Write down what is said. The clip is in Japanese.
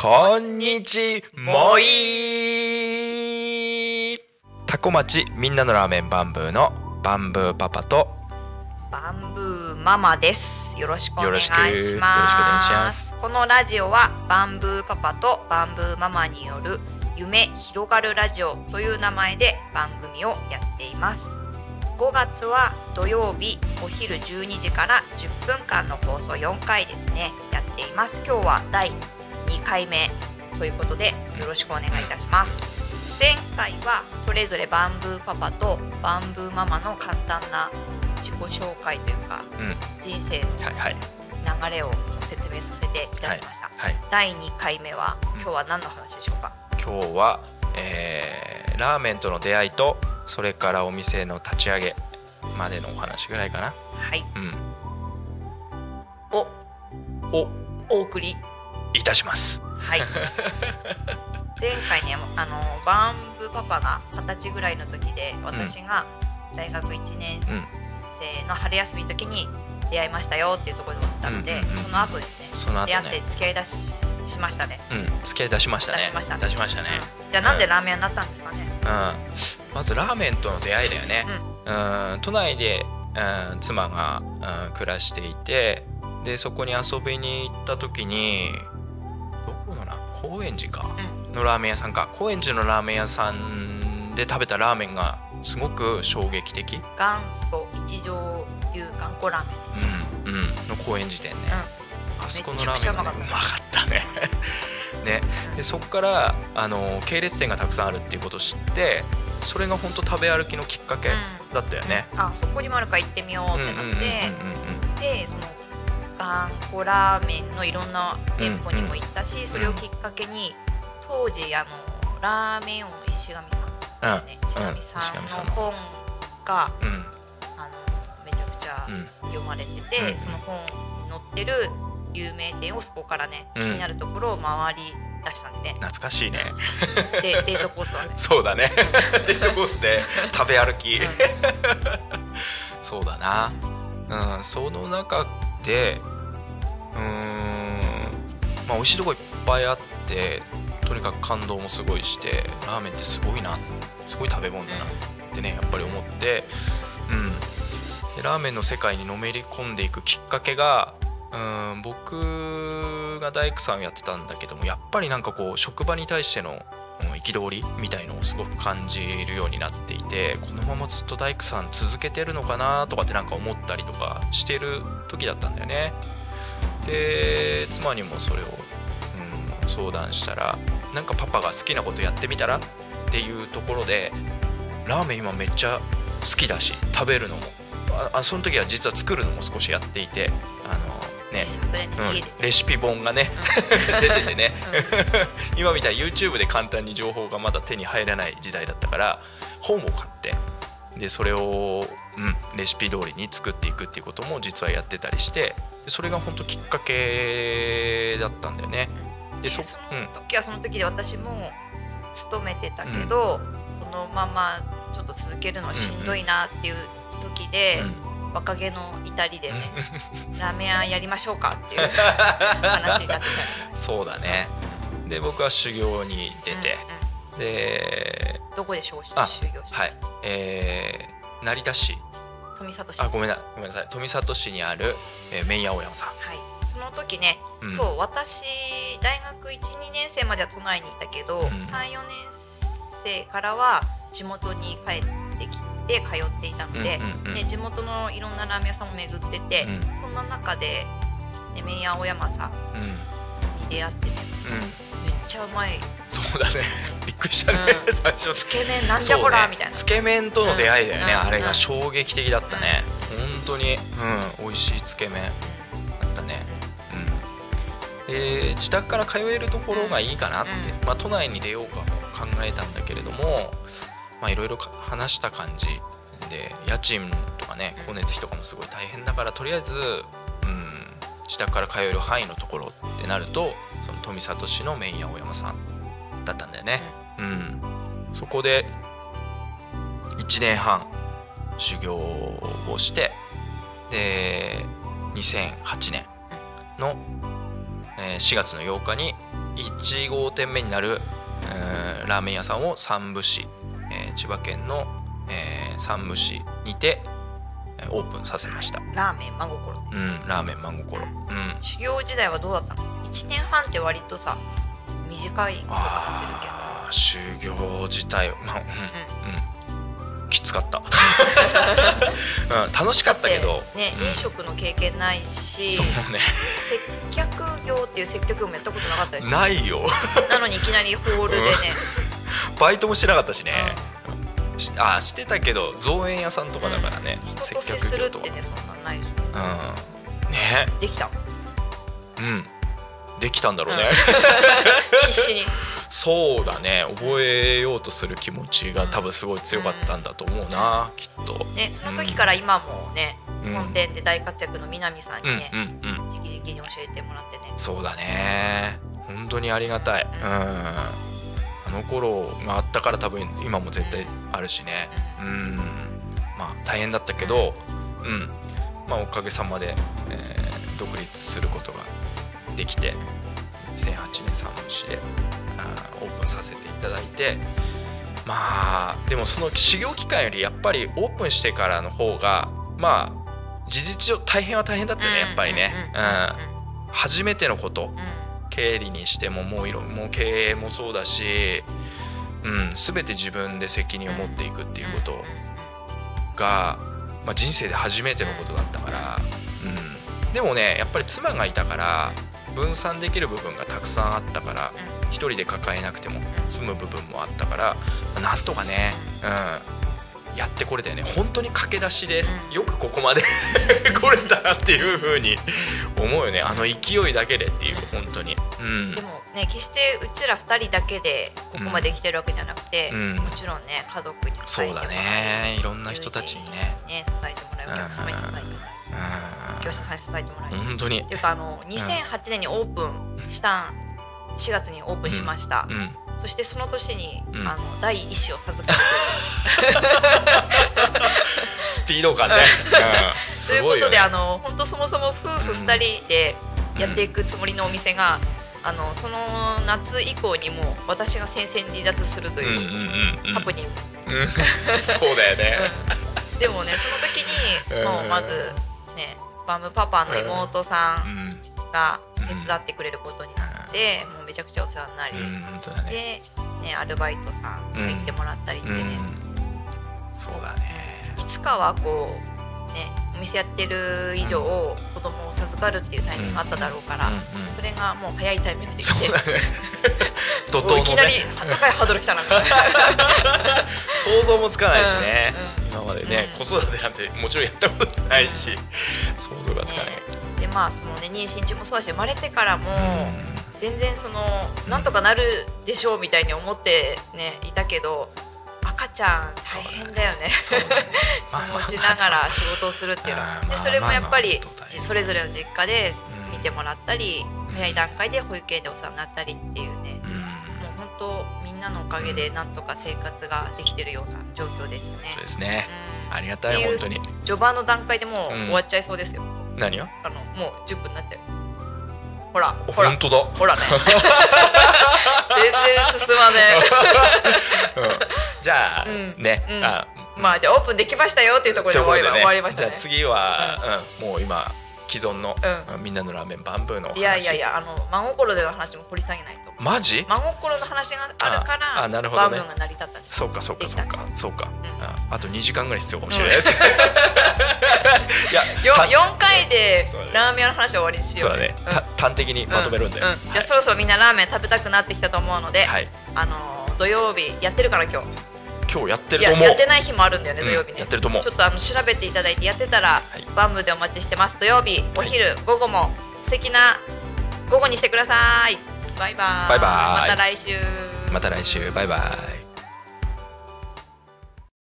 こんにちもいタコ町みんなのラーメンバンブーのバンブーパパとバンブーママです。よろしくお願いしよろしくよろしくお願いしま。ますこのラジオはバンブーパパとバンブーママによる夢広がるラジオという名前で番組をやっています。5月は土曜日お昼12時から10分間の放送4回ですねやっています。今日は第2回目ということでよろしくお願いいたします。前回はそれぞれバンブーパパとバンブーママの簡単な自己紹介というかうん。人生のはいはい。流れを説明させていただきました、はい第2回目は今日は何の話でしょうか、今日は、えーラーメンとの出会いとそれからお店の立ち上げまでのお話ぐらいかな。はい。うん。お。お。お送りいたします。はい。前回ねあのバンブパパが二十歳ぐらいの時で私が大学1年生の春休みの時に出会いましたよっていうところだったので、うんうんうんその後ですねその後出会ってね付き合いだししましたね。うん付き合い出しましたね。出しました出しましたね、うん。じゃあなんでラーメン屋になったんですかね、うん、まずラーメンとの出会いだよね、うん、都内で、うん、妻が、うん、暮らしていてでそこに遊びに行った時に高円寺か。のラーメン屋さんか。高円寺のラーメン屋さんで食べたラーメンがすごく衝撃的、元祖一条流頑固ラーメン。うんうん、の高円寺店ね、あそこのラーメンが、ね、うめまかったね。ね。でそこからあの系列店がたくさんあるっていうことを知ってそれが本当食べ歩きのきっかけだったよね、あそこにもあるから行ってみようってなって、うんうんうんうんうん。でその頑固ラーメンのいろんな店舗にも行ったし、それをきっかけに当時あのラーメン王の石上さん、ね石うん。石上さんの本がうん。あのめちゃくちゃうん。読まれてて、うん。その本に載ってる有名店をそこからね、うん。気になるところを回り出したんで。ね懐かしいね。でデートコースはね。そうだね。デートコースで食べ歩き、うん。そうだなうんその中でうーんまあ美味しいとこいっぱいあってとにかく感動もすごいしてラーメンってすごいなすごい食べ物だなってねやっぱり思ってうん。でラーメンの世界にのめり込んでいくきっかけがうん僕が大工さんやってたんだけどもやっぱりなんかこう職場に対しての憤りみたいのをすごく感じるようになっていてこのままずっと大工さん続けてるのかなとかってなんか思ったりとかしてる時だったんだよね。で妻にもそれを、うん、相談したらなんかパパが好きなことやってみたらっていうところでラーメン今めっちゃ好きだし食べるのもあその時は実は作るのも少しやっていてね。うん。レシピ本がね。出ててね。今みたいに YouTube で簡単に情報がまだ手に入らない時代だったから本を買ってでそれを、うん、レシピ通りに作っていくっていうことも実はやってたりしてでそれが本当きっかけだったんだよね。でそでそうん。の時はその時で私も勤めてたけど、このままちょっと続けるのはしんどいなっていう時で、うん若気の至りでね、ラーメン屋やりましょうかっていう 話になっちゃそうだね。で僕は修行にう出て、うんうんでどこで修行しあ修行して、はい。えー成田市。富里市あごめんなごめんなさい。富里市にある、えー、麺屋大山さん。はい。その時ね、うん。そう私大学12年生までは都内にいたけど、ん。34年生からは地元に帰ってきて通っていたので、うんうんうん。ね、地元のいろんなラーメン屋さんも巡ってて、うん。そんな中で、ね、麺屋青山さんに出会ってねめっちゃうまい。そうだね。びっくりしたね、うん。最初。つけ麺なんじゃこら、ね。みたいな。つけ麺との出会いだよね、うん。あれが。衝撃的だったね、本当に。うん。美味しいつけ麺。だったね。うん。で自宅から通えるところがいいかなって、うまあ、都内に出ようかも考えたんだけれどもまあいろいろ話した感じで家賃とかね光熱費とかもすごい大変だからとりあえず、うん、自宅から通える範囲のところってなるとその富里市の麺屋大山さんだったんだよね、うん、そこで1年半修行をしてで2008年の、えー4月の8日に1号店目になる、えーラーメン屋さんを山武市、えー千葉県の、えー山武市にてえーオープンさせました。ラーメン真心。うんラーメン真心。うん。修行時代はどうだった？の1年半って割とさ短いことになってるあー修行自体まあうん、うん、きつかった、うん、楽しかったけど。ね、うん。飲食の経験ないしそうね。接客業っていう接客業もやったことなかったでしょ？ないよ。なのにいきなりホールでね、バイトもしてなかったしね、しあしてたけど造園屋さんとかだからね、人と接するってねそんなんないうん。ね。ょできた。うん。できたんだろうね、必死に。そうだね。覚えようとする気持ちが多分すごい強かったんだと思うな、きっと。ねその時から今もね、うん。本店で大活躍の南さんうんにね、うんうん直々に教えてもらってね。そうだね。本当にありがたい。うんあの頃があったから多分今も絶対あるしね。うん。まあ大変だったけどうん。まあおかげさまで、えー独立することができて2008年3年であーオープンさせていただいてまあでもその修行期間よりやっぱりオープンしてからの方がまあ事実上大変は大変だったよねやっぱりね。うん初めてのこと経理にしてももういろもう経営もそうだし、うん、全て自分で責任を持っていくっていうことが、まあ、人生で初めてのことだったから、うん、でもねやっぱり妻がいたから分散できる部分がたくさんあったから一人で抱えなくても済む部分もあったからなんとかね、うん、やってこれたよね。本当に駆け出しでうん。よくここまで 来れたなっていう風に思うよね。あの勢いだけでっていう本当に。うん。でもね決してうちら2人だけでここまで来てるわけじゃなくて、うん。もちろんね家族に支そうだね。いろんな人たちにね。ね支えてもらいお客様に支えてもらい業者さんに支えてもらい、う。ん本当に。っていうかあの2008年にオープンした4月にオープンしました、うんそしてその年に、うん。あの第一子を授かるスピード感ね、うん、とすいうことで、ね。あの本当そもそも夫婦2人でやっていくつもりのお店が、あのその夏以降にもう私が戦線離脱するとうんうんいううんうん。ハプニング、うん。そうだよね、うん。でもねその時にもうまずねバムパパの妹さうん。ん。が手伝ってくれることになって、もうめちゃくちゃお世話になり、うんね。で、ね、アルバイトさんが行ってもらったりってね、うん。そうだね。いつかはこうねお店やってる以上子供を授かるっていうタイミングがあっただろうから、それがもう早いタイミングで来て。そうだね。いきなり高いハードル来たな。みたいな想像もつかないしね、うん今までね、うん。子育てなんてもちろんやったことないし想像がつかない、ねでまあそのね妊娠中もそうだし生まれてからも、うん全然そのなんとかなるでしょうみたいに思ってねいたけど赤ちゃん大変だよね。そう 持ちながら仕事をするっていうのは。でそれもやっぱりそれぞれの実家でうん。見てもらったりうん。早い段階で保育園でお世話になったりっていうね。うん。もう本当みんなのおかげでなんとか生活ができてるような状況ですね。そう。ですね。うん。ありがたい本当に。序盤の段階でもううん。終わっちゃいそうですよ。何を？あのもう10分になっちゃう。ほらほら。本当だ。ほらね。全然進まねうん。じゃあ、うん。ね、うん。あえ。まあじゃあオープンできましたよっていうところで終わり,、ましたね。じゃあ。次は、うん。もう今既存の、うみんなのラーメンバンブーのいやいやいやあの真心での話も掘り下げないと。マジ？真心の話があるからああなるほどね。バームが成り立った。そうかそうかそうか。そうか、ん。ああと2時間ぐらい必要かもしれないです、4回でラーメンの話は終わりにしよそううだね、うん。た端的にまとめるんで、ううじゃあそろそろみんなラーメン食べたくなってきたと思うので、はい。あの土曜日やってるから今日。今日やっていやると思う。やってない日もあるんだよね、うん。土曜日ね。やってると思う。ちょっとあの調べていただいてやってたら、い。バンブでお待ちしてます。土曜日お昼、午後も素敵な午後にしてください。バイバイ。バイバイ。また来週。また来週。バイバイ